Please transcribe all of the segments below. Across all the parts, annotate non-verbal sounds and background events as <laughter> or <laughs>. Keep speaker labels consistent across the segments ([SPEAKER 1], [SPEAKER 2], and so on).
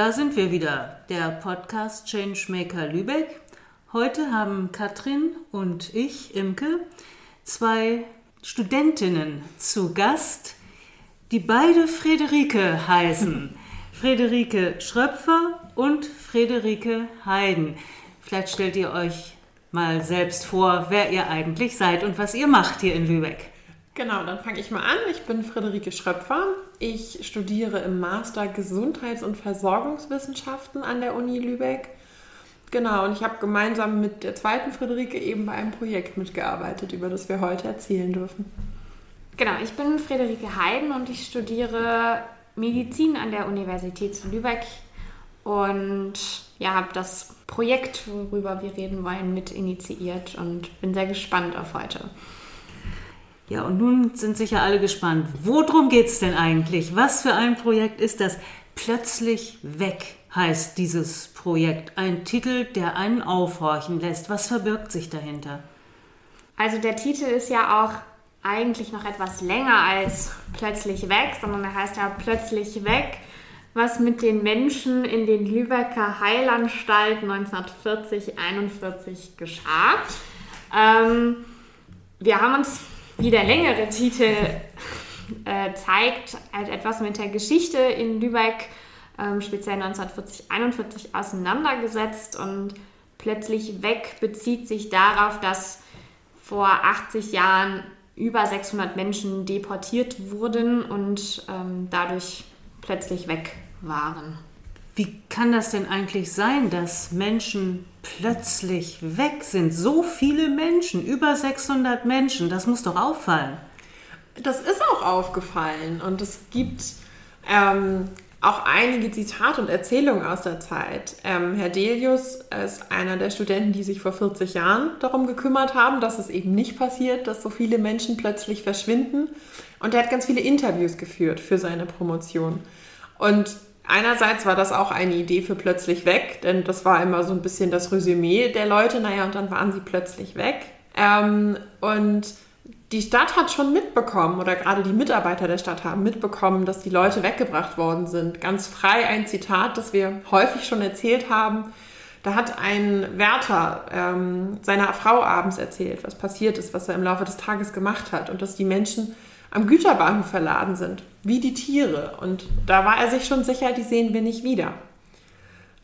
[SPEAKER 1] Da sind wir wieder, der Podcast Changemaker Lübeck. Heute haben Katrin und ich, Imke, zwei Studentinnen zu Gast, die beide Friederike heißen. <laughs> Friederike Schröpfer und Friederike Heiden. Vielleicht stellt ihr euch mal selbst vor, wer ihr eigentlich seid und was ihr macht hier in Lübeck.
[SPEAKER 2] Genau, dann fange ich mal an. Ich bin Friederike Schröpfer. Ich studiere im Master Gesundheits- und Versorgungswissenschaften an der Uni Lübeck. Genau, und ich habe gemeinsam mit der zweiten Friederike eben bei einem Projekt mitgearbeitet, über das wir heute erzählen dürfen.
[SPEAKER 3] Genau, ich bin Friederike Heiden und ich studiere Medizin an der Universität zu Lübeck und ja, habe das Projekt, worüber wir reden wollen, mit initiiert und bin sehr gespannt auf heute.
[SPEAKER 1] Ja, und nun sind sicher alle gespannt. Worum geht es denn eigentlich? Was für ein Projekt ist das? Plötzlich weg heißt dieses Projekt. Ein Titel, der einen aufhorchen lässt. Was verbirgt sich dahinter?
[SPEAKER 3] Also der Titel ist ja auch eigentlich noch etwas länger als plötzlich weg, sondern er heißt ja plötzlich weg, was mit den Menschen in den Lübecker Heilanstalten 1940, 41 geschah. Ähm, wir haben uns wie der längere Titel äh, zeigt, halt etwas mit der Geschichte in Lübeck, ähm, speziell 1940, 41 auseinandergesetzt und plötzlich weg bezieht sich darauf, dass vor 80 Jahren über 600 Menschen deportiert wurden und ähm, dadurch plötzlich weg waren.
[SPEAKER 1] Wie kann das denn eigentlich sein, dass Menschen plötzlich weg sind? So viele Menschen, über 600 Menschen, das muss doch auffallen.
[SPEAKER 2] Das ist auch aufgefallen und es gibt ähm, auch einige Zitate und Erzählungen aus der Zeit. Ähm, Herr Delius ist einer der Studenten, die sich vor 40 Jahren darum gekümmert haben, dass es eben nicht passiert, dass so viele Menschen plötzlich verschwinden. Und er hat ganz viele Interviews geführt für seine Promotion. Und einerseits war das auch eine Idee für plötzlich weg, denn das war immer so ein bisschen das Resümee der Leute. Naja, und dann waren sie plötzlich weg. Ähm, und die Stadt hat schon mitbekommen, oder gerade die Mitarbeiter der Stadt haben mitbekommen, dass die Leute weggebracht worden sind. Ganz frei ein Zitat, das wir häufig schon erzählt haben. Da hat ein Wärter ähm, seiner Frau abends erzählt, was passiert ist, was er im Laufe des Tages gemacht hat und dass die Menschen am Güterbahnhof verladen sind, wie die Tiere. Und da war er sich schon sicher, die sehen wir nicht wieder.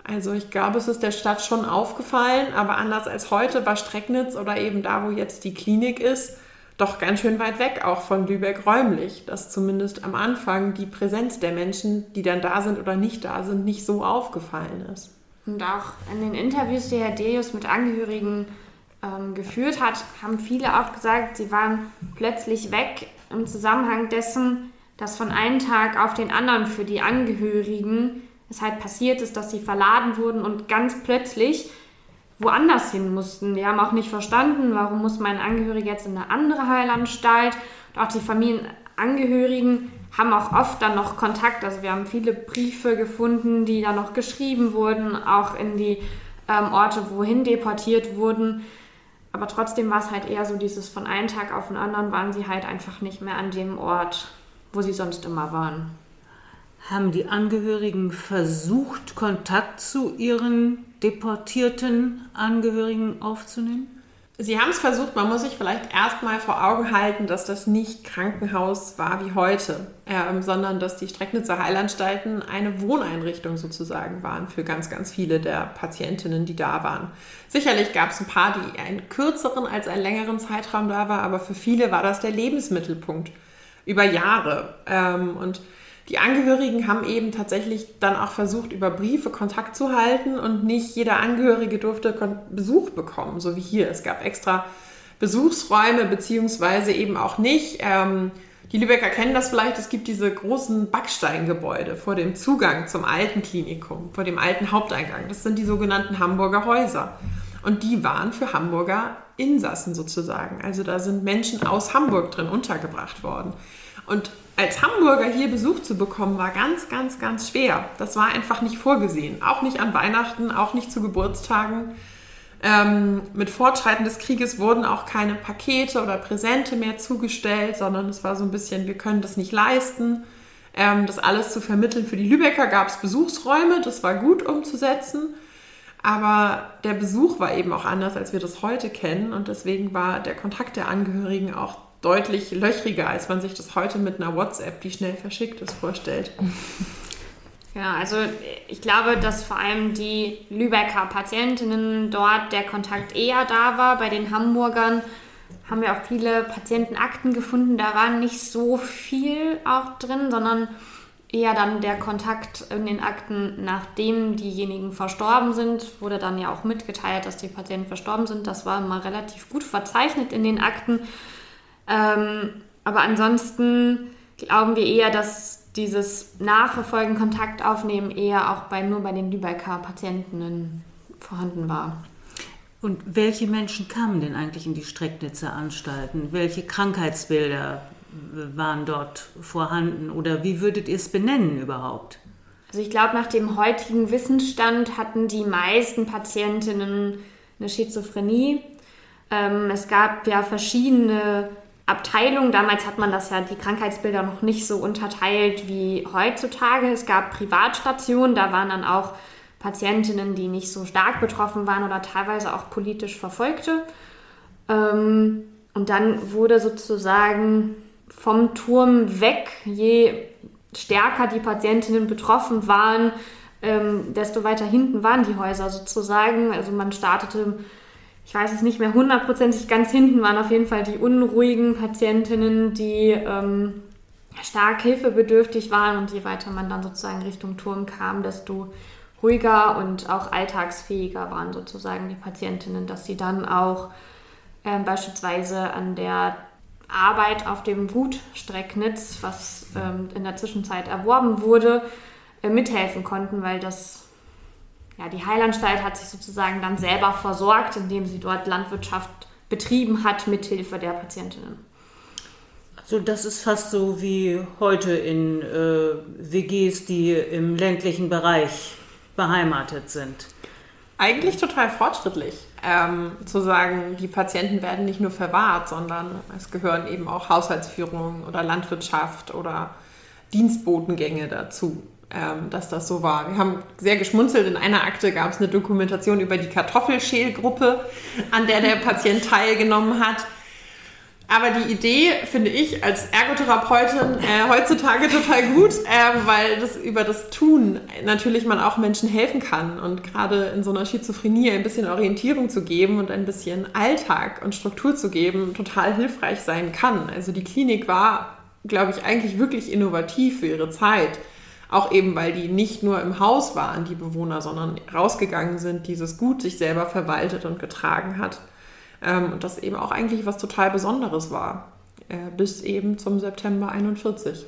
[SPEAKER 2] Also ich glaube, es ist der Stadt schon aufgefallen, aber anders als heute war Strecknitz oder eben da, wo jetzt die Klinik ist, doch ganz schön weit weg, auch von Lübeck räumlich, dass zumindest am Anfang die Präsenz der Menschen, die dann da sind oder nicht da sind, nicht so aufgefallen ist.
[SPEAKER 3] Und auch in den Interviews, die Herr Deus mit Angehörigen ähm, geführt hat, haben viele auch gesagt, sie waren plötzlich weg im Zusammenhang dessen, dass von einem Tag auf den anderen für die Angehörigen es halt passiert ist, dass sie verladen wurden und ganz plötzlich woanders hin mussten. Die haben auch nicht verstanden, warum muss mein Angehöriger jetzt in eine andere Heilanstalt. Und auch die Familienangehörigen haben auch oft dann noch Kontakt. Also wir haben viele Briefe gefunden, die dann noch geschrieben wurden, auch in die ähm, Orte, wohin deportiert wurden. Aber trotzdem war es halt eher so dieses von einem Tag auf den anderen waren sie halt einfach nicht mehr an dem Ort, wo sie sonst immer waren.
[SPEAKER 1] Haben die Angehörigen versucht, Kontakt zu ihren deportierten Angehörigen aufzunehmen?
[SPEAKER 2] Sie haben es versucht, man muss sich vielleicht erstmal vor Augen halten, dass das nicht Krankenhaus war wie heute, ähm, sondern dass die Strecknitzer Heilanstalten eine Wohneinrichtung sozusagen waren für ganz, ganz viele der Patientinnen, die da waren. Sicherlich gab es ein paar, die einen kürzeren als einen längeren Zeitraum da waren, aber für viele war das der Lebensmittelpunkt über Jahre. Ähm, und die Angehörigen haben eben tatsächlich dann auch versucht, über Briefe Kontakt zu halten und nicht jeder Angehörige durfte Besuch bekommen, so wie hier. Es gab extra Besuchsräume, beziehungsweise eben auch nicht. Ähm, die Lübecker kennen das vielleicht, es gibt diese großen Backsteingebäude vor dem Zugang zum alten Klinikum, vor dem alten Haupteingang. Das sind die sogenannten Hamburger Häuser. Und die waren für Hamburger Insassen sozusagen. Also da sind Menschen aus Hamburg drin untergebracht worden. Und als Hamburger hier Besuch zu bekommen, war ganz, ganz, ganz schwer. Das war einfach nicht vorgesehen. Auch nicht an Weihnachten, auch nicht zu Geburtstagen. Ähm, mit Fortschreiten des Krieges wurden auch keine Pakete oder Präsente mehr zugestellt, sondern es war so ein bisschen, wir können das nicht leisten. ähm, das alles zu vermitteln. Für die Lübecker gab es Besuchsräume, das war gut umzusetzen. Aber der Besuch war eben auch anders, als wir das heute kennen. Und deswegen war der Kontakt der Angehörigen auch deutlich löchriger, als man sich das heute mit einer WhatsApp, die schnell verschickt ist, vorstellt.
[SPEAKER 3] Ja, also ich glaube, dass vor allem die Lübecker Patientinnen dort der Kontakt eher da war. Bei den Hamburgern haben wir auch viele Patientenakten gefunden. Da war nicht so viel auch drin, sondern eher dann der Kontakt in den Akten, nachdem diejenigen verstorben sind, wurde dann ja auch mitgeteilt, dass die Patienten verstorben sind. Das war immer relativ gut verzeichnet in den Akten. Ähm, aber ansonsten glauben wir eher, dass dieses Nachverfolgen, Kontakt aufnehmen eher auch bei, nur bei den Lübecker Patientinnen vorhanden war.
[SPEAKER 1] Und welche Menschen kamen denn eigentlich in die Strecknitzer Anstalten? Welche Krankheitsbilder waren dort vorhanden oder wie würdet ihr es benennen überhaupt?
[SPEAKER 3] Also ich glaube, nach dem heutigen Wissensstand hatten die meisten Patientinnen eine Schizophrenie. Ähm, es gab ja verschiedene Abteilungen. Damals hat man das ja, die Krankheitsbilder noch nicht so unterteilt wie heutzutage. Es gab Privatstationen, da waren dann auch Patientinnen, die nicht so stark betroffen waren oder teilweise auch politisch Verfolgte. Ähm, und dann wurde sozusagen vom Turm weg, je stärker die Patientinnen betroffen waren, ähm, desto weiter hinten waren die Häuser sozusagen. Also man startete ich weiß es nicht mehr hundertprozentig, ganz hinten waren auf jeden Fall die unruhigen Patientinnen, die ähm, stark hilfebedürftig waren. Und je weiter man dann sozusagen Richtung Turm kam, desto ruhiger und auch alltagsfähiger waren sozusagen die Patientinnen, dass sie dann auch äh, beispielsweise an der Arbeit auf dem Gut Strecknitz, was ähm, in der Zwischenzeit erworben wurde, äh, mithelfen konnten, weil das ja, die Heilanstalt hat sich sozusagen dann selber versorgt, indem sie dort Landwirtschaft betrieben hat mit Hilfe der Patientinnen.
[SPEAKER 1] So, das ist fast so wie heute in äh, WGs, die im ländlichen Bereich beheimatet sind.
[SPEAKER 2] Eigentlich total fortschrittlich, ähm, zu sagen, die Patienten werden nicht nur verwahrt, sondern es gehören eben auch Haushaltsführung oder Landwirtschaft oder Dienstbotengänge dazu ähm, dass das so war. Wir haben sehr geschmunzelt. In einer Akte gab es eine Dokumentation über die Kartoffelschälgruppe, an der der Patient teilgenommen hat. Aber die Idee finde ich als Ergotherapeutin äh, heutzutage total gut, äh, weil das über das Tun natürlich man auch Menschen helfen kann und gerade in so einer Schizophrenie ein bisschen Orientierung zu geben und ein bisschen Alltag und Struktur zu geben total hilfreich sein kann. Also die Klinik war, glaube ich, eigentlich wirklich innovativ für ihre Zeit. Auch eben, weil die nicht nur im Haus waren, die Bewohner, sondern rausgegangen sind, dieses Gut sich selber verwaltet und getragen hat. Ähm, und das eben auch eigentlich was total Besonderes war, äh, bis eben zum September 41.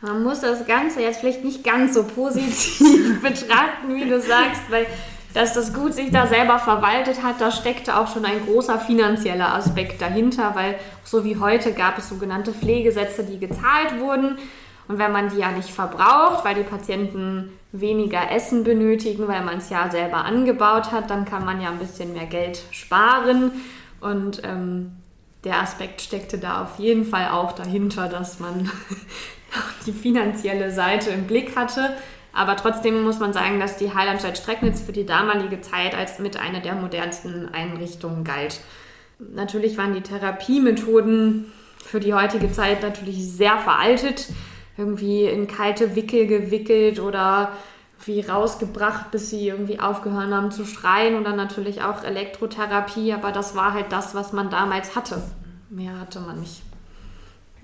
[SPEAKER 3] Man muss das Ganze jetzt vielleicht nicht ganz so positiv <laughs> betrachten, wie du sagst, weil dass das Gut sich da selber verwaltet hat, da steckte auch schon ein großer finanzieller Aspekt dahinter, weil so wie heute gab es sogenannte Pflegesätze, die gezahlt wurden. Und wenn man die ja nicht verbraucht, weil die Patienten weniger Essen benötigen, weil man es ja selber angebaut hat, dann kann man ja ein bisschen mehr Geld sparen. Und ähm, der Aspekt steckte da auf jeden Fall auch dahinter, dass man <laughs> die finanzielle Seite im Blick hatte. Aber trotzdem muss man sagen, dass die Heilanstalt Strecknitz für die damalige Zeit als mit einer der modernsten Einrichtungen galt. Natürlich waren die Therapiemethoden für die heutige Zeit natürlich sehr veraltet irgendwie in kalte Wickel gewickelt oder wie rausgebracht, bis sie irgendwie aufgehört haben zu schreien und dann natürlich auch Elektrotherapie, aber das war halt das, was man damals hatte. Mehr hatte man nicht.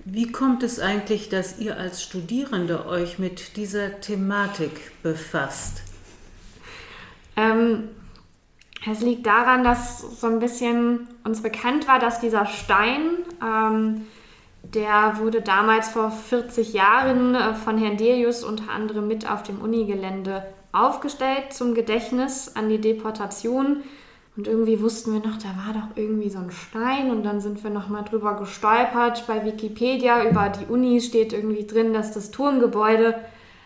[SPEAKER 1] Wie kommt es eigentlich, dass ihr als Studierende euch mit dieser Thematik befasst?
[SPEAKER 3] Ähm, es liegt daran, dass so ein bisschen uns bekannt war, dass dieser Stein ähm, der wurde damals vor 40 Jahren äh, von Herrn Delius unter anderem mit auf dem Unigelände aufgestellt zum Gedächtnis an die Deportation. Und irgendwie wussten wir noch, da war doch irgendwie so ein Stein und dann sind wir nochmal drüber gestolpert. Bei Wikipedia über die Uni steht irgendwie drin, dass das Turmgebäude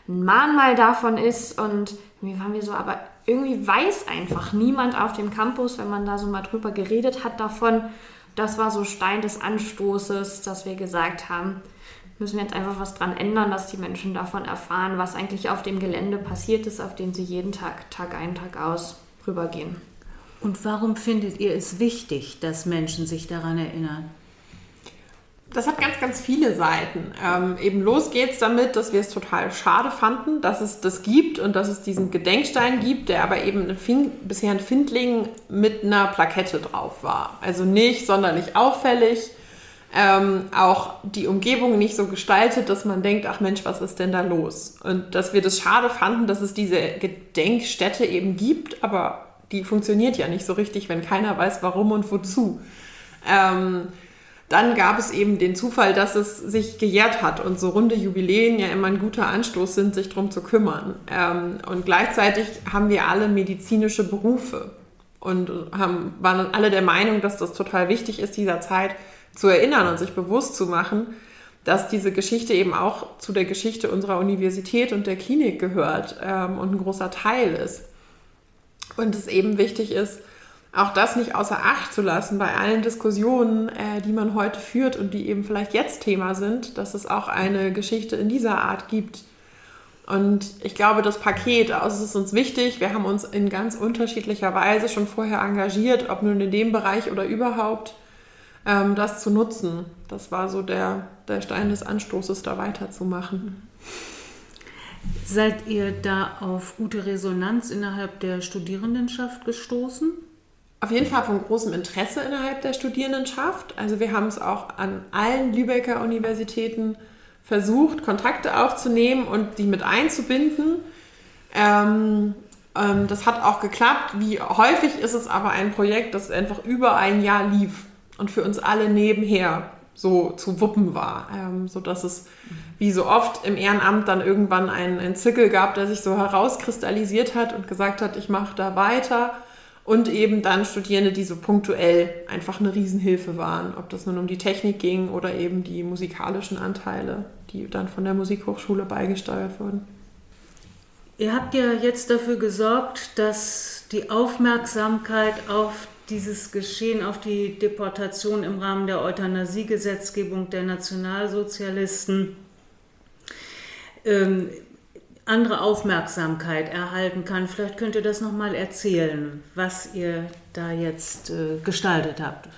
[SPEAKER 3] ein Mahnmal davon ist und irgendwie waren wir so, aber irgendwie weiß einfach niemand auf dem Campus, wenn man da so mal drüber geredet hat davon das war so Stein des Anstoßes, dass wir gesagt haben, müssen wir jetzt einfach was dran ändern, dass die Menschen davon erfahren, was eigentlich auf dem Gelände passiert ist, auf dem sie jeden Tag, Tag ein, Tag aus rübergehen.
[SPEAKER 1] Und warum findet ihr es wichtig, dass Menschen sich daran erinnern?
[SPEAKER 2] Das hat ganz, ganz viele Seiten. Ähm, eben los geht's damit, dass wir es total schade fanden, dass es das gibt und dass es diesen Gedenkstein gibt, der aber eben Fing, bisher ein Findling mit einer Plakette drauf war. Also nicht sonderlich auffällig, ähm, auch die Umgebung nicht so gestaltet, dass man denkt, ach Mensch, was ist denn da los? Und dass wir das schade fanden, dass es diese Gedenkstätte eben gibt, aber die funktioniert ja nicht so richtig, wenn keiner weiß, warum und wozu. Ähm, dann gab es eben den Zufall, dass es sich gejährt hat und so runde Jubiläen ja immer ein guter Anstoß sind, sich darum zu kümmern. Ähm, und gleichzeitig haben wir alle medizinische Berufe und haben, waren alle der Meinung, dass das total wichtig ist, dieser Zeit zu erinnern und sich bewusst zu machen, dass diese Geschichte eben auch zu der Geschichte unserer Universität und der Klinik gehört ähm, und ein großer Teil ist. Und es eben wichtig ist, auch das nicht außer Acht zu lassen bei allen Diskussionen, äh, die man heute führt und die eben vielleicht jetzt Thema sind, dass es auch eine Geschichte in dieser Art gibt. Und ich glaube, das Paket, also es ist uns wichtig, wir haben uns in ganz unterschiedlicher Weise schon vorher engagiert, ob nun in dem Bereich oder überhaupt, ähm, das zu nutzen. Das war so der, der Stein des Anstoßes, da weiterzumachen.
[SPEAKER 1] Seid ihr da auf gute Resonanz innerhalb der Studierendenschaft gestoßen?
[SPEAKER 2] Auf jeden Fall von großem Interesse innerhalb der Studierendenschaft. Also wir haben es auch an allen Lübecker Universitäten versucht, Kontakte aufzunehmen und die mit einzubinden. Ähm, ähm, das hat auch geklappt. Wie häufig ist es aber ein Projekt, das einfach über ein Jahr lief und für uns alle nebenher so zu wuppen war, ähm, sodass es wie so oft im Ehrenamt dann irgendwann einen, einen Zirkel gab, der sich so herauskristallisiert hat und gesagt hat, ich mache da weiter und eben dann Studierende, die so punktuell einfach eine Riesenhilfe waren, ob das nun um die Technik ging oder eben die musikalischen Anteile, die dann von der Musikhochschule beigesteuert wurden.
[SPEAKER 1] Ihr habt ja jetzt dafür gesorgt, dass die Aufmerksamkeit auf dieses Geschehen, auf die Deportation im Rahmen der Euthanasiegesetzgebung der Nationalsozialisten ähm, andere Aufmerksamkeit erhalten kann. Vielleicht könnt ihr das nochmal erzählen, was ihr da jetzt äh, gestaltet habt.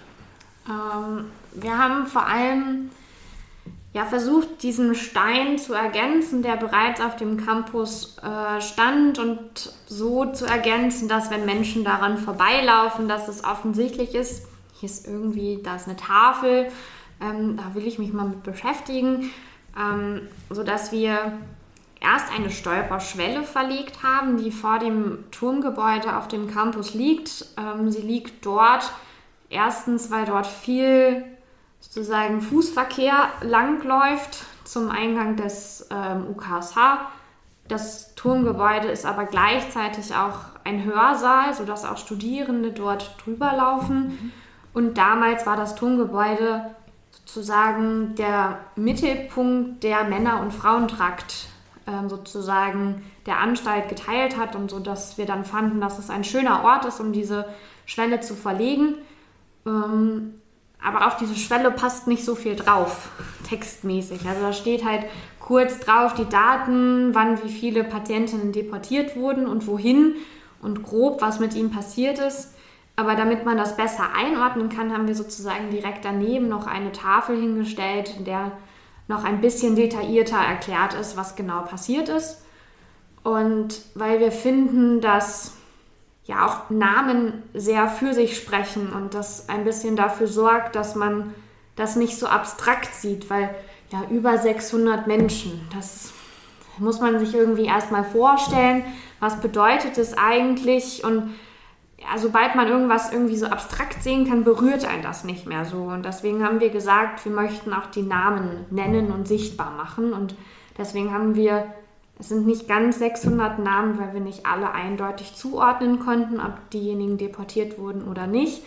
[SPEAKER 3] Ähm, wir haben vor allem ja, versucht, diesen Stein zu ergänzen, der bereits auf dem Campus äh, stand und so zu ergänzen, dass wenn Menschen daran vorbeilaufen, dass es offensichtlich ist, hier ist irgendwie, da ist eine Tafel, ähm, da will ich mich mal mit beschäftigen, ähm, sodass wir erst eine Stolperschwelle verlegt haben, die vor dem Turmgebäude auf dem Campus liegt. Ähm, sie liegt dort erstens, weil dort viel sozusagen Fußverkehr langläuft zum Eingang des ähm, UKSH. Das Turmgebäude ist aber gleichzeitig auch ein Hörsaal, sodass auch Studierende dort drüber laufen. Mhm. Und damals war das Turmgebäude sozusagen der Mittelpunkt der Männer- und Frauentrakt sozusagen der Anstalt geteilt hat und so, dass wir dann fanden, dass es ein schöner Ort ist, um diese Schwelle zu verlegen. Ähm, aber auf diese Schwelle passt nicht so viel drauf, <laughs> textmäßig. Also da steht halt kurz drauf die Daten, wann wie viele Patientinnen deportiert wurden und wohin und grob, was mit ihnen passiert ist. Aber damit man das besser einordnen kann, haben wir sozusagen direkt daneben noch eine Tafel hingestellt, in der noch ein bisschen detaillierter erklärt ist, was genau passiert ist. Und weil wir finden, dass ja auch Namen sehr für sich sprechen und das ein bisschen dafür sorgt, dass man das nicht so abstrakt sieht, weil ja über 600 Menschen, das muss man sich irgendwie erstmal vorstellen, was bedeutet es eigentlich und ja, sobald man irgendwas irgendwie so abstrakt sehen kann, berührt einen das nicht mehr so. Und deswegen haben wir gesagt, wir möchten auch die Namen nennen und sichtbar machen. Und deswegen haben wir es sind nicht ganz 600 Namen, weil wir nicht alle eindeutig zuordnen konnten, ob diejenigen deportiert wurden oder nicht.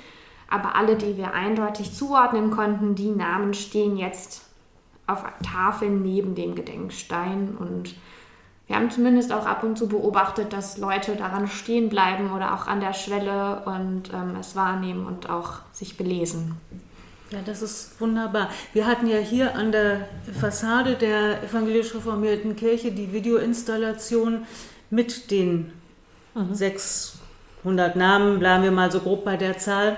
[SPEAKER 3] Aber alle, die wir eindeutig zuordnen konnten, die Namen stehen jetzt auf Tafeln neben dem Gedenkstein. Und wir haben zumindest auch ab und zu beobachtet, dass Leute daran stehen bleiben oder auch an der Schwelle und ähm, es wahrnehmen und auch sich belesen.
[SPEAKER 1] Ja, das ist wunderbar. Wir hatten ja hier an der Fassade der evangelisch reformierten Kirche die Videoinstallation mit den mhm. 600 Namen, bleiben wir mal so grob bei der Zahl.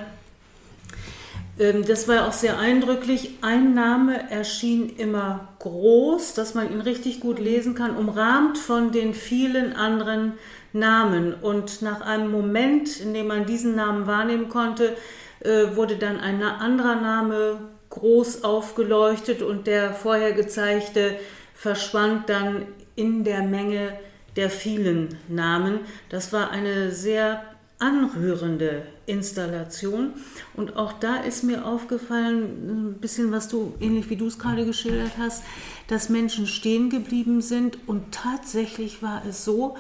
[SPEAKER 1] Ähm, das war auch sehr eindrücklich. Ein Name erschien immer groß, dass man ihn richtig gut lesen kann, umrahmt von den vielen anderen Namen. Und nach einem Moment, in dem man diesen Namen wahrnehmen konnte, äh, wurde dann ein anderer Name groß aufgeleuchtet und der vorher gezeigte verschwand dann in der Menge der vielen Namen. Das war eine sehr anrührende Installation. Und auch da ist mir aufgefallen, ein bisschen was du, ähnlich wie du es gerade geschildert hast, dass Menschen stehen geblieben sind. Und tatsächlich war es so,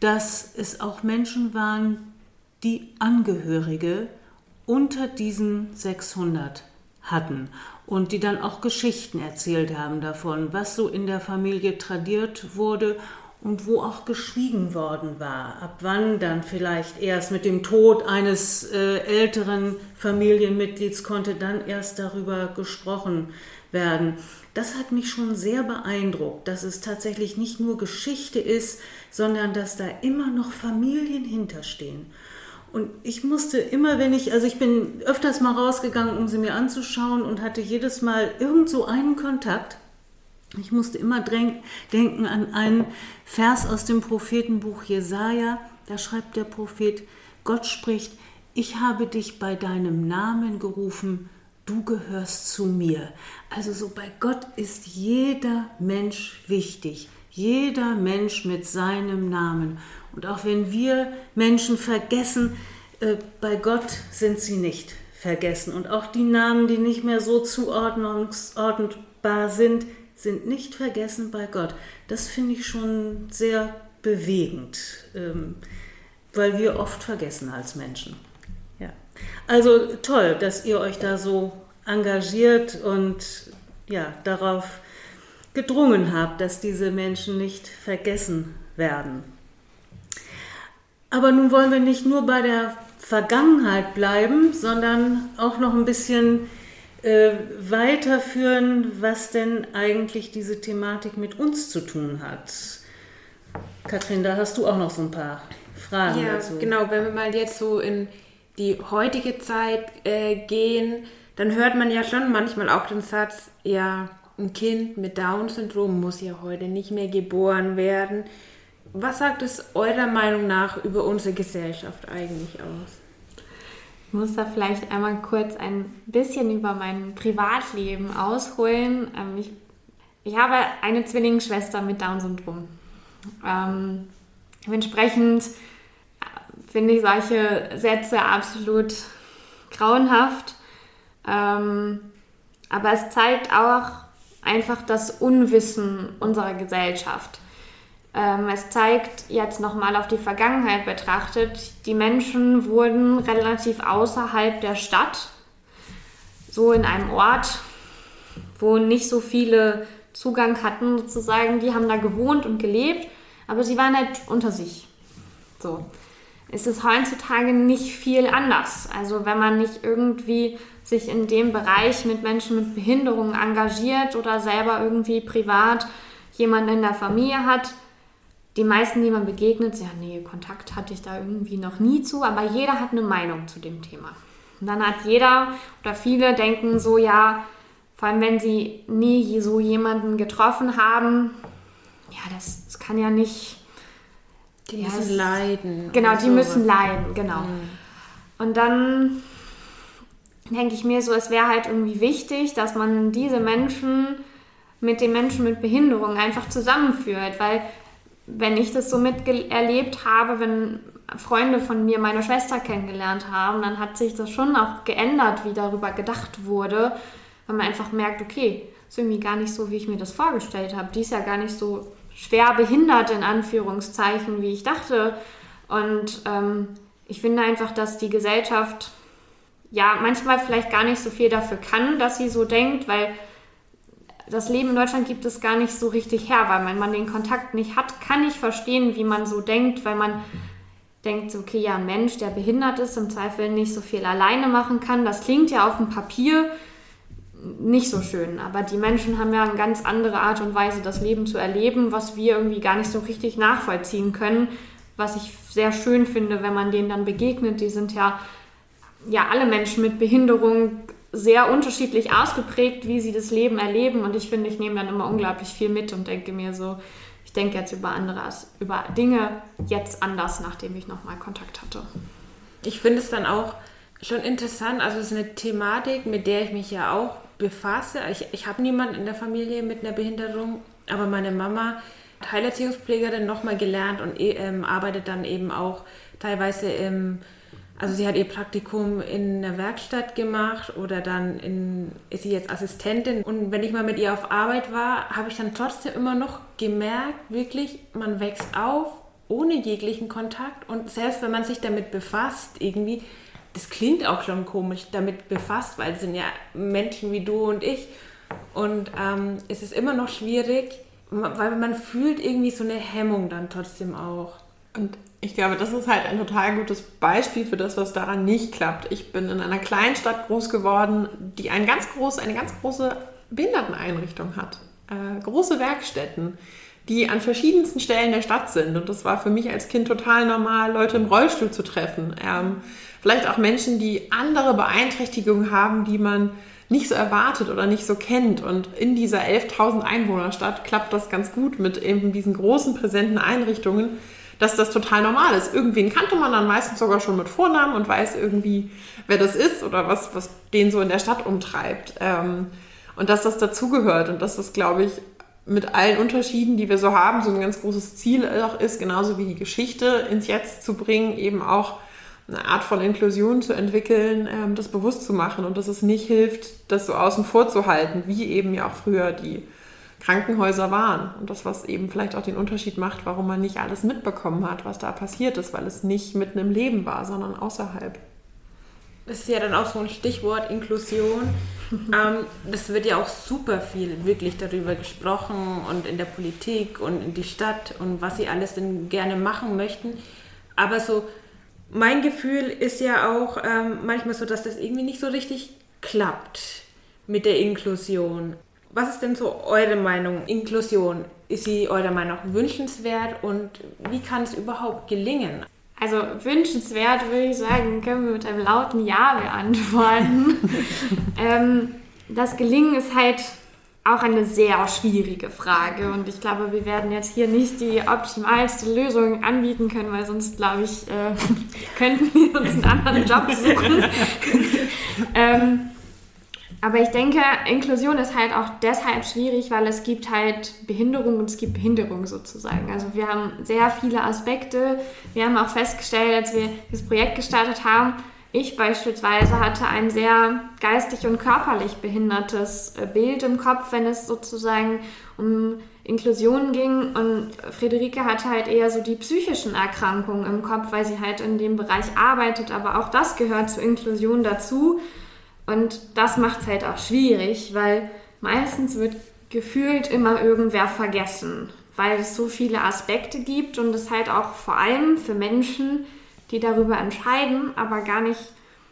[SPEAKER 1] dass es auch Menschen waren, die Angehörige unter diesen 600 hatten und die dann auch Geschichten erzählt haben davon, was so in der Familie tradiert wurde und wo auch geschwiegen worden war. Ab wann dann vielleicht erst mit dem Tod eines äh, älteren Familienmitglieds konnte dann erst darüber gesprochen werden. Das hat mich schon sehr beeindruckt, dass es tatsächlich nicht nur Geschichte ist, sondern dass da immer noch Familien hinterstehen. Und ich musste immer, wenn ich, also ich bin öfters mal rausgegangen, um sie mir anzuschauen und hatte jedes Mal irgend so einen Kontakt. Ich musste immer denken an einen Vers aus dem Prophetenbuch Jesaja. Da schreibt der Prophet: Gott spricht, ich habe dich bei deinem Namen gerufen, du gehörst zu mir. Also so bei Gott ist jeder Mensch wichtig, jeder Mensch mit seinem Namen. Und auch wenn wir Menschen vergessen, äh, bei Gott sind sie nicht vergessen. Und auch die Namen, die nicht mehr so zuordnungsordnbar sind, sind nicht vergessen bei Gott. Das finde ich schon sehr bewegend, ähm, weil wir oft vergessen als Menschen. Ja. Also toll, dass ihr euch da so engagiert und ja, darauf gedrungen habt, dass diese Menschen nicht vergessen werden. Aber nun wollen wir nicht nur bei der Vergangenheit bleiben, sondern auch noch ein bisschen äh, weiterführen, was denn eigentlich diese Thematik mit uns zu tun hat. Katrin, da hast du auch noch so ein paar Fragen
[SPEAKER 2] ja,
[SPEAKER 1] dazu.
[SPEAKER 2] Genau, wenn wir mal jetzt so in die heutige Zeit äh, gehen, dann hört man ja schon manchmal auch den Satz, ja, ein Kind mit Down-Syndrom muss ja heute nicht mehr geboren werden. Was sagt es eurer Meinung nach über unsere Gesellschaft eigentlich aus?
[SPEAKER 3] Ich muss da vielleicht einmal kurz ein bisschen über mein Privatleben ausholen. Ähm, ich, ich habe eine Zwillingsschwester mit Down-Syndrom. Ähm, dementsprechend finde ich solche Sätze absolut grauenhaft. Ähm, aber es zeigt auch einfach das Unwissen unserer Gesellschaft. Ähm, es zeigt jetzt nochmal auf die Vergangenheit betrachtet, die Menschen wurden relativ außerhalb der Stadt, so in einem Ort, wo nicht so viele Zugang hatten sozusagen, die haben da gewohnt und gelebt, aber sie waren halt unter sich. So. Es ist heutzutage nicht viel anders. Also wenn man nicht irgendwie sich in dem Bereich mit Menschen mit Behinderungen engagiert oder selber irgendwie privat jemanden in der Familie hat, die meisten, die man begegnet, ja, nee, Kontakt hatte ich da irgendwie noch nie zu, aber jeder hat eine Meinung zu dem Thema. Und dann hat jeder oder viele denken so, ja, vor allem wenn sie nie so jemanden getroffen haben, ja, das, das kann ja nicht.
[SPEAKER 2] Die ja, müssen leiden.
[SPEAKER 3] Genau, die sowas. müssen leiden, genau. Mhm. Und dann denke ich mir so, es wäre halt irgendwie wichtig, dass man diese Menschen mit den Menschen mit Behinderung einfach zusammenführt, weil wenn ich das so miterlebt habe, wenn Freunde von mir meine Schwester kennengelernt haben, dann hat sich das schon auch geändert, wie darüber gedacht wurde, weil man einfach merkt, okay, ist irgendwie gar nicht so, wie ich mir das vorgestellt habe. Die ist ja gar nicht so schwer behindert, in Anführungszeichen, wie ich dachte. Und ähm, ich finde einfach, dass die Gesellschaft ja manchmal vielleicht gar nicht so viel dafür kann, dass sie so denkt, weil das Leben in Deutschland gibt es gar nicht so richtig her, weil wenn man den Kontakt nicht hat, kann ich verstehen, wie man so denkt, weil man denkt, okay, ja, ein Mensch, der behindert ist, im Zweifel nicht so viel alleine machen kann. Das klingt ja auf dem Papier nicht so schön. Aber die Menschen haben ja eine ganz andere Art und Weise, das Leben zu erleben, was wir irgendwie gar nicht so richtig nachvollziehen können. Was ich sehr schön finde, wenn man denen dann begegnet. Die sind ja, ja alle Menschen mit Behinderung sehr unterschiedlich ausgeprägt, wie sie das Leben erleben. Und ich finde, ich nehme dann immer unglaublich viel mit und denke mir so, ich denke jetzt über andere, über Dinge jetzt anders, nachdem ich nochmal Kontakt hatte.
[SPEAKER 4] Ich finde es dann auch schon interessant, also es ist eine Thematik, mit der ich mich ja auch befasse. Ich, ich habe niemanden in der Familie mit einer Behinderung, aber meine Mama hat Heilerziehungspflegerin nochmal gelernt und ähm, arbeitet dann eben auch teilweise im also sie hat ihr Praktikum in einer Werkstatt gemacht oder dann in, ist sie jetzt Assistentin. Und wenn ich mal mit ihr auf Arbeit war, habe ich dann trotzdem immer noch gemerkt, wirklich, man wächst auf ohne jeglichen Kontakt. Und selbst wenn man sich damit befasst, irgendwie, das klingt auch schon komisch, damit befasst, weil es sind ja Menschen wie du und ich. Und ähm, es ist immer noch schwierig, weil man fühlt irgendwie so eine Hemmung dann trotzdem auch.
[SPEAKER 2] Und ich glaube, das ist halt ein total gutes Beispiel für das, was daran nicht klappt. Ich bin in einer kleinen Stadt groß geworden, die ein ganz groß, eine ganz große Behinderteneinrichtung hat. Äh, große Werkstätten, die an verschiedensten Stellen der Stadt sind. Und das war für mich als Kind total normal, Leute im Rollstuhl zu treffen. Ähm, vielleicht auch Menschen, die andere Beeinträchtigungen haben, die man nicht so erwartet oder nicht so kennt. Und in dieser 11.000 Einwohnerstadt klappt das ganz gut mit eben diesen großen präsenten Einrichtungen dass das total normal ist. Irgendwen kannte man dann meistens sogar schon mit Vornamen und weiß irgendwie, wer das ist oder was, was den so in der Stadt umtreibt. Ähm, und dass das dazugehört und dass das, glaube ich, mit allen Unterschieden, die wir so haben, so ein ganz großes Ziel auch ist, genauso wie die Geschichte ins Jetzt zu bringen, eben auch eine Art von Inklusion zu entwickeln, ähm, das bewusst zu machen und dass es nicht hilft, das so außen vor zu halten, wie eben ja auch früher die Krankenhäuser waren. Und das, was eben vielleicht auch den Unterschied macht, warum man nicht alles mitbekommen hat, was da passiert ist, weil es nicht mitten im Leben war, sondern außerhalb.
[SPEAKER 4] Das ist ja dann auch so ein Stichwort Inklusion. <laughs> ähm, das wird ja auch super viel wirklich darüber gesprochen und in der Politik und in die Stadt und was sie alles denn gerne machen möchten. Aber so, mein Gefühl ist ja auch ähm, manchmal so, dass das irgendwie nicht so richtig klappt mit der Inklusion. Was ist denn so eure Meinung? Inklusion, ist sie eurer Meinung nach wünschenswert und wie kann es überhaupt gelingen?
[SPEAKER 3] Also wünschenswert würde ich sagen, können wir mit einem lauten Ja beantworten. <laughs> ähm, das Gelingen ist halt auch eine sehr schwierige Frage und ich glaube, wir werden jetzt hier nicht die optimalste Lösung anbieten können, weil sonst, glaube ich, äh, <laughs> könnten wir uns einen anderen Job suchen. <laughs> ähm, aber ich denke, Inklusion ist halt auch deshalb schwierig, weil es gibt halt Behinderung und es gibt Behinderung sozusagen. Also wir haben sehr viele Aspekte. Wir haben auch festgestellt, als wir das Projekt gestartet haben, ich beispielsweise hatte ein sehr geistig und körperlich behindertes äh, Bild im Kopf, wenn es sozusagen um Inklusion ging. Und Friederike hatte halt eher so die psychischen Erkrankungen im Kopf, weil sie halt in dem Bereich arbeitet. Aber auch das gehört zur Inklusion dazu. Und das macht es halt auch schwierig, weil meistens wird gefühlt immer irgendwer vergessen, weil es so viele Aspekte gibt und es halt auch vor allem für Menschen, die darüber entscheiden, aber gar nicht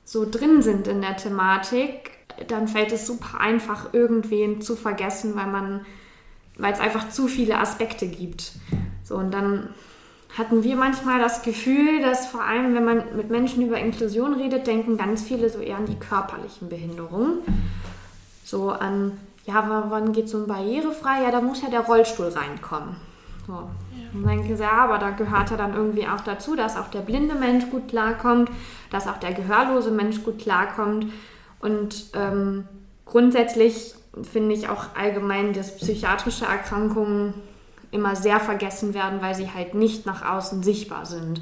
[SPEAKER 3] so drin sind in der Thematik, dann fällt es super einfach, irgendwen zu vergessen, weil man, weil es einfach zu viele Aspekte gibt. So, und dann hatten wir manchmal das Gefühl, dass vor allem, wenn man mit Menschen über Inklusion redet, denken ganz viele so eher an die körperlichen Behinderungen. So an, ja, wann geht so ein barrierefrei? Ja, da muss ja der Rollstuhl reinkommen. So. Ja. Und dann denke ich, ja, aber da gehört ja dann irgendwie auch dazu, dass auch der blinde Mensch gut klarkommt, dass auch der gehörlose Mensch gut klarkommt. Und ähm, grundsätzlich finde ich auch allgemein, dass psychiatrische Erkrankungen immer sehr vergessen werden, weil sie halt nicht nach außen sichtbar sind.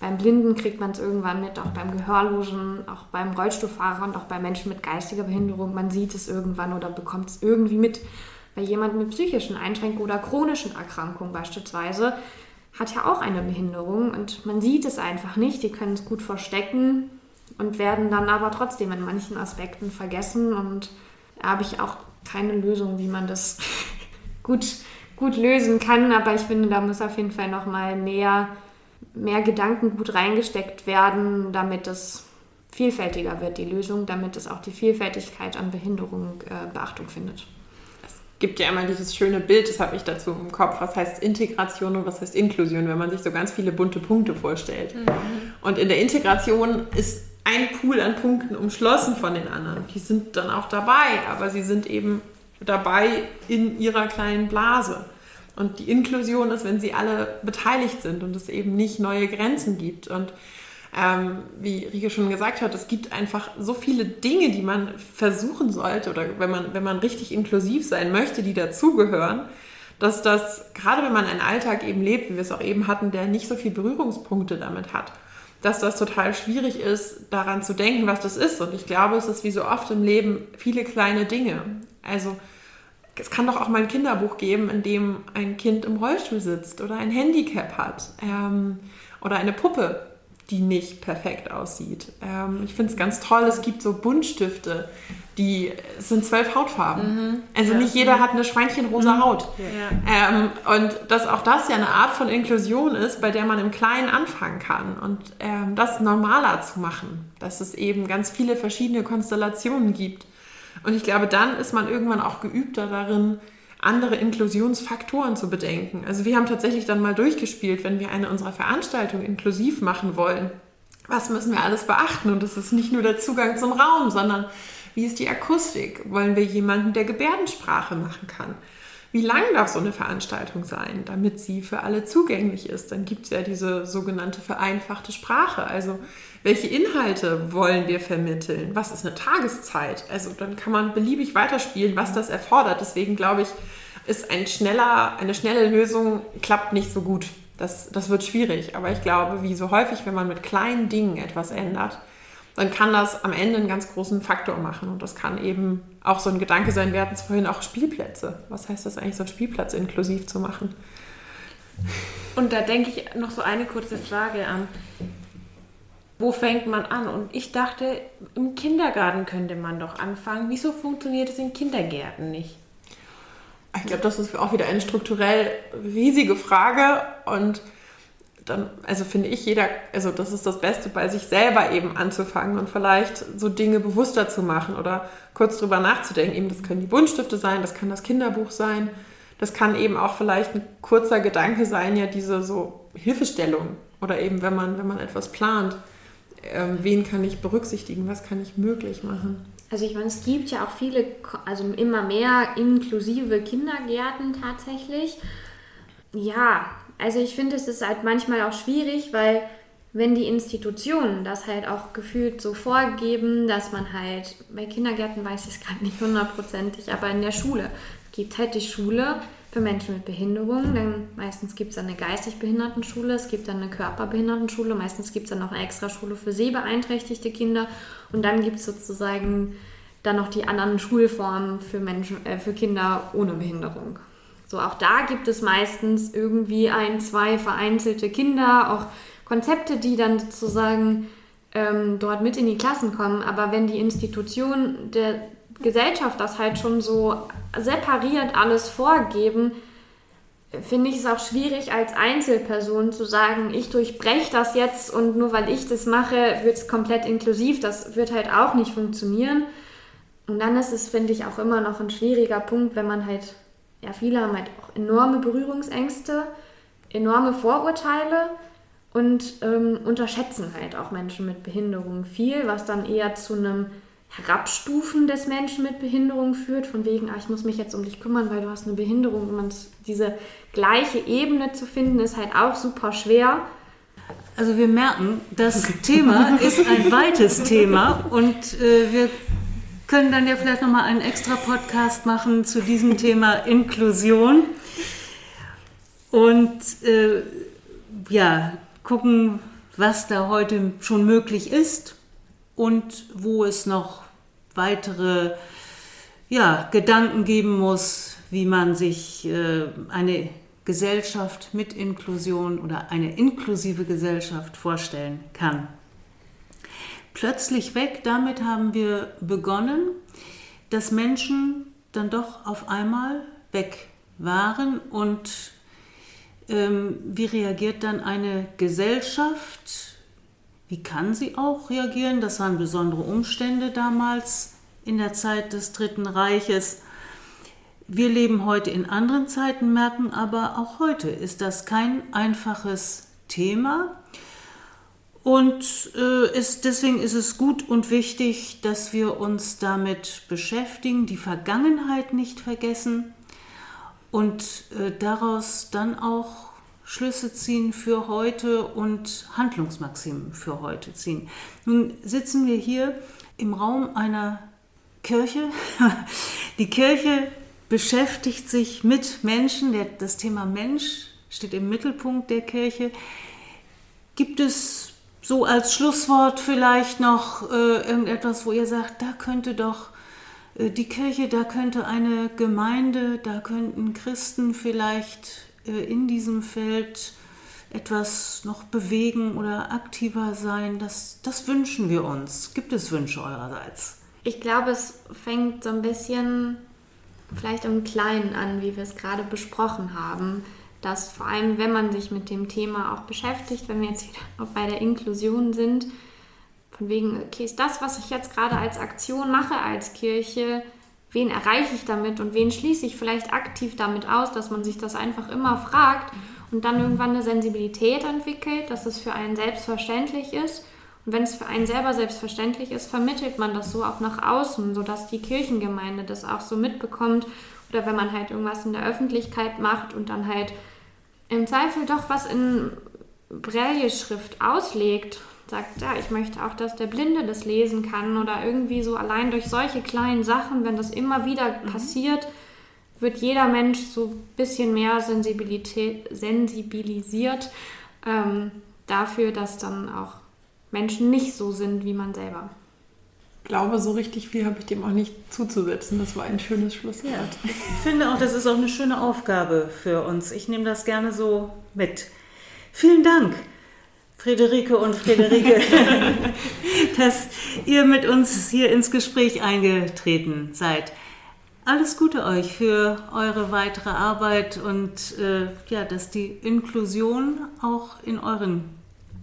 [SPEAKER 3] Beim Blinden kriegt man es irgendwann mit, auch beim Gehörlosen, auch beim Rollstuhlfahrer und auch bei Menschen mit geistiger Behinderung. Man sieht es irgendwann oder bekommt es irgendwie mit. Bei jemandem mit psychischen Einschränkungen oder chronischen Erkrankungen beispielsweise hat ja auch eine Behinderung und man sieht es einfach nicht. Die können es gut verstecken und werden dann aber trotzdem in manchen Aspekten vergessen. Und da habe ich auch keine Lösung, wie man das <laughs> gut gut lösen kann. Aber ich finde, da muss auf jeden Fall noch mal mehr, mehr Gedanken gut reingesteckt werden, damit es vielfältiger wird, die Lösung, damit es auch die Vielfältigkeit an Behinderung äh, Beachtung findet.
[SPEAKER 2] Es gibt ja immer dieses schöne Bild, das habe ich dazu im Kopf, was heißt Integration und was heißt Inklusion, wenn man sich so ganz viele bunte Punkte vorstellt. Mhm. Und in der Integration ist ein Pool an Punkten umschlossen von den anderen. Die sind dann auch dabei, aber sie sind eben dabei in ihrer kleinen Blase. Und die Inklusion ist, wenn sie alle beteiligt sind und es eben nicht neue Grenzen gibt. Und ähm, wie Rike schon gesagt hat, es gibt einfach so viele Dinge, die man versuchen sollte oder wenn man, wenn man richtig inklusiv sein möchte, die dazugehören, dass das, gerade wenn man einen Alltag eben lebt, wie wir es auch eben hatten, der nicht so viele Berührungspunkte damit hat, dass das total schwierig ist, daran zu denken, was das ist. Und ich glaube, es ist wie so oft im Leben viele kleine Dinge. Also es kann doch auch mal ein Kinderbuch geben, in dem ein Kind im Rollstuhl sitzt oder ein Handicap hat ähm, oder eine Puppe, die nicht perfekt aussieht. Ähm, ich finde es ganz toll, es gibt so Buntstifte, die sind zwölf Hautfarben. Mhm. Also ja. nicht jeder hat eine schweinchenrosa mhm. Haut. Ja. Ähm, und dass auch das ja eine Art von Inklusion ist, bei der man im Kleinen anfangen kann und ähm, das normaler zu machen, dass es eben ganz viele verschiedene Konstellationen gibt. Und ich glaube, dann ist man irgendwann auch geübter darin, andere Inklusionsfaktoren zu bedenken. Also wir haben tatsächlich dann mal durchgespielt, wenn wir eine unserer Veranstaltungen inklusiv machen wollen. Was müssen wir alles beachten? Und es ist nicht nur der Zugang zum Raum, sondern wie ist die Akustik? Wollen wir jemanden, der Gebärdensprache machen kann? Wie lang darf so eine Veranstaltung sein, damit sie für alle zugänglich ist? Dann gibt es ja diese sogenannte vereinfachte Sprache. Also welche Inhalte wollen wir vermitteln? Was ist eine Tageszeit? Also dann kann man beliebig weiterspielen, was das erfordert. Deswegen glaube ich, ist ein schneller, eine schnelle Lösung klappt nicht so gut. Das, das wird schwierig. Aber ich glaube, wie so häufig, wenn man mit kleinen Dingen etwas ändert, dann kann das am Ende einen ganz großen Faktor machen. Und das kann eben auch so ein Gedanke sein, wir hatten es vorhin auch Spielplätze. Was heißt das eigentlich, so einen Spielplatz inklusiv zu machen?
[SPEAKER 4] Und da denke ich noch so eine kurze Frage an wo fängt man an? Und ich dachte, im Kindergarten könnte man doch anfangen. Wieso funktioniert es in Kindergärten nicht?
[SPEAKER 2] Ich glaube, das ist auch wieder eine strukturell riesige Frage und dann, also finde ich, jeder, also das ist das Beste, bei sich selber eben anzufangen und vielleicht so Dinge bewusster zu machen oder kurz drüber nachzudenken. Eben, das können die Buntstifte sein, das kann das Kinderbuch sein, das kann eben auch vielleicht ein kurzer Gedanke sein, ja, diese so Hilfestellung oder eben, wenn man, wenn man etwas plant ähm, wen kann ich berücksichtigen, was kann ich möglich machen.
[SPEAKER 3] Also ich meine, es gibt ja auch viele, also immer mehr inklusive Kindergärten tatsächlich. Ja, also ich finde, es ist halt manchmal auch schwierig, weil wenn die Institutionen das halt auch gefühlt so vorgeben, dass man halt, bei Kindergärten weiß ich es gerade nicht hundertprozentig, aber in der Schule gibt halt die Schule für Menschen mit Behinderung. Dann meistens gibt es eine geistig Behindertenschule, es gibt dann eine Körperbehindertenschule, meistens gibt es dann noch eine Extraschule für sehbeeinträchtigte Kinder und dann gibt es sozusagen dann noch die anderen Schulformen für Menschen, äh, für Kinder ohne Behinderung. So, auch da gibt es meistens irgendwie ein, zwei vereinzelte Kinder, auch Konzepte, die dann sozusagen ähm, dort mit in die Klassen kommen. Aber wenn die Institution der Gesellschaft das halt schon so separiert alles vorgeben, finde ich es auch schwierig als Einzelperson zu sagen, ich durchbreche das jetzt und nur weil ich das mache, wird es komplett inklusiv. Das wird halt auch nicht funktionieren. Und dann ist es, finde ich, auch immer noch ein schwieriger Punkt, wenn man halt, ja, viele haben halt auch enorme Berührungsängste, enorme Vorurteile und ähm, unterschätzen halt auch Menschen mit Behinderung viel, was dann eher zu einem Herabstufen des Menschen mit Behinderung führt, von wegen, ah, ich muss mich jetzt um dich kümmern, weil du hast eine Behinderung. Und diese gleiche Ebene zu finden, ist halt auch super schwer.
[SPEAKER 1] Also wir merken, das Thema ist ein weites Thema und äh, wir können dann ja vielleicht nochmal einen extra Podcast machen zu diesem <laughs> Thema Inklusion und äh, ja, gucken, was da heute schon möglich ist und wo es noch weitere ja, Gedanken geben muss, wie man sich äh, eine Gesellschaft mit Inklusion oder eine inklusive Gesellschaft vorstellen kann. Plötzlich weg, damit haben wir begonnen, dass Menschen dann doch auf einmal weg waren und ähm, wie reagiert dann eine Gesellschaft, wie kann sie auch reagieren? Das waren besondere Umstände damals in der Zeit des Dritten Reiches. Wir leben heute in anderen Zeiten, merken aber auch heute ist das kein einfaches Thema. Und äh, ist, deswegen ist es gut und wichtig, dass wir uns damit beschäftigen, die Vergangenheit nicht vergessen und äh, daraus dann auch Schlüsse ziehen für heute und Handlungsmaximen für heute ziehen. Nun sitzen wir hier im Raum einer Kirche. <laughs> Die Kirche beschäftigt sich mit Menschen. das Thema Mensch steht im Mittelpunkt der Kirche. Gibt es so als Schlusswort vielleicht noch äh, irgendetwas, wo ihr sagt, da könnte doch äh, die Kirche, da könnte eine Gemeinde, da könnten Christen vielleicht äh, in diesem Feld etwas noch bewegen oder aktiver sein? Das, das wünschen wir uns. Gibt es Wünsche eurerseits?
[SPEAKER 3] Ich glaube, es fängt so ein bisschen vielleicht im Kleinen an, wie wir es gerade besprochen haben, dass vor allem, wenn man sich mit dem Thema auch beschäftigt, wenn wir jetzt wieder <laughs> bei der Inklusion sind, von wegen, okay, ist das, was ich jetzt gerade als Aktion mache als Kirche, wen erreiche ich damit und wen schließe ich vielleicht aktiv damit aus, dass man sich das einfach immer fragt und dann irgendwann eine Sensibilität entwickelt, dass es für einen selbstverständlich ist und wenn es für einen selber selbstverständlich ist, vermittelt man das so auch nach außen, sodass die Kirchengemeinde das auch so mitbekommt. Oder wenn man halt irgendwas in der Öffentlichkeit macht und dann halt im Zweifel doch was in Braille-Schrift auslegt, sagt, ja, ich möchte auch, dass der Blinde das lesen kann oder irgendwie so allein durch solche kleinen Sachen, wenn das immer wieder mhm. passiert, wird jeder Mensch so ein bisschen mehr Sensibilität, sensibilisiert ähm, dafür, dass dann auch Menschen nicht so sind wie man selber.
[SPEAKER 2] Ich glaube, so richtig viel habe ich dem auch nicht zuzusetzen. Das war ein schönes Schlusswort. Ja,
[SPEAKER 1] ich finde auch, das ist auch eine schöne Aufgabe für uns. Ich nehme das gerne so mit. Vielen Dank, Friederike und Friederike, <laughs> dass ihr mit uns hier ins Gespräch eingetreten seid. Alles Gute euch für eure weitere Arbeit und äh, ja, dass die Inklusion auch in euren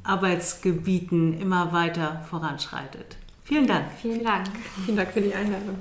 [SPEAKER 1] Arbeitsgebieten immer weiter voranschreitet. Vielen Dank.
[SPEAKER 3] Vielen Dank.
[SPEAKER 2] Vielen Dank für die Einladung.